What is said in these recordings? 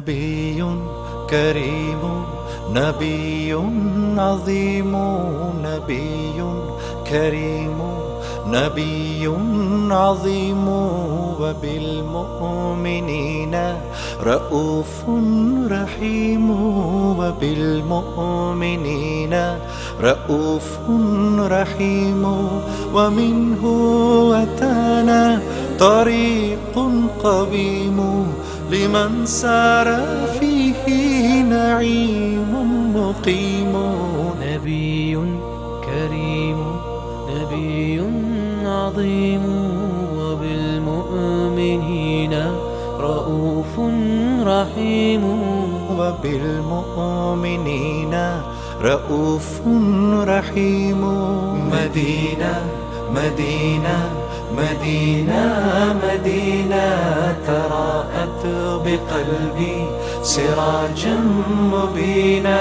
نبي كريم نبي عظيم نبي كريم نبي عظيم. وبالمؤمنين رؤوف رحيم. وبالمؤمنين رؤوف رحيم. ومنه أتانا طريق قويم. لمن سار فيه نعيم مقيم. نبي كريم نبي عظيم. وبالمؤمنين رؤوف رحيم. وبالمؤمنين رؤوف رحيم. مدينة مدينة مدينة مدينة تراءت بقلبي سراجا مبينا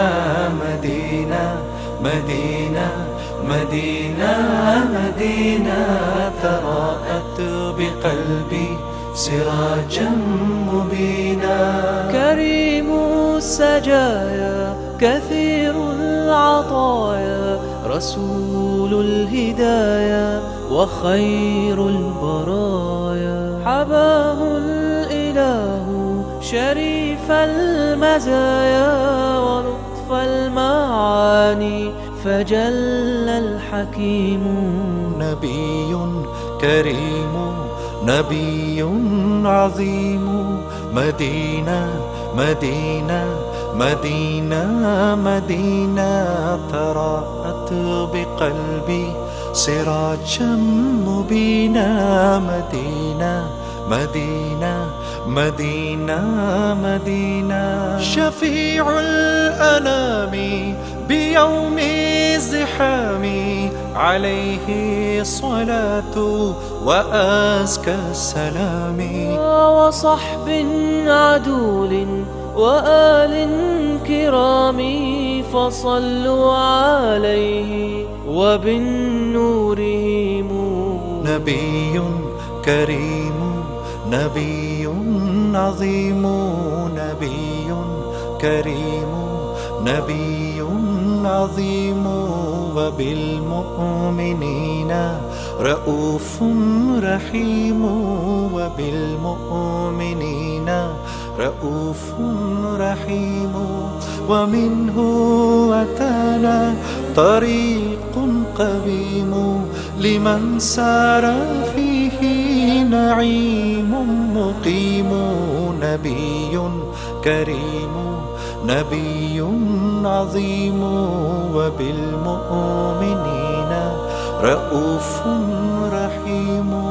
مدينة مدينة مدينة مدينة تراءت بقلبي سراجا مبينا كريم السجايا كثير العطايا رسول الهدايا وخير البرايا. حباه الإله شريف المزايا ولطف المعاني فجل الحكيم. نبي كريم نبي عظيم. مدينة مدينة مدينة مدينة تراءت بقلبي. سراجا مبينا مدينة مدينة مدينة مدينة. شفيع الأنام بيوم الزحام عليه الصلاة وأزكى السلام. وصحب عدول وآل كرام فصلوا عليه وبالنور نبي كريم نبي عظيم نبي كريم نبي عظيم. وبالمؤمنين رؤوف رحيم. وبالمؤمنين رؤوف رحيم ومنه أتانا طريق قويم لمن سار فيه نعيم مقيم. نبي كريم نبي عظيم وبالمؤمنين رؤوف رحيم.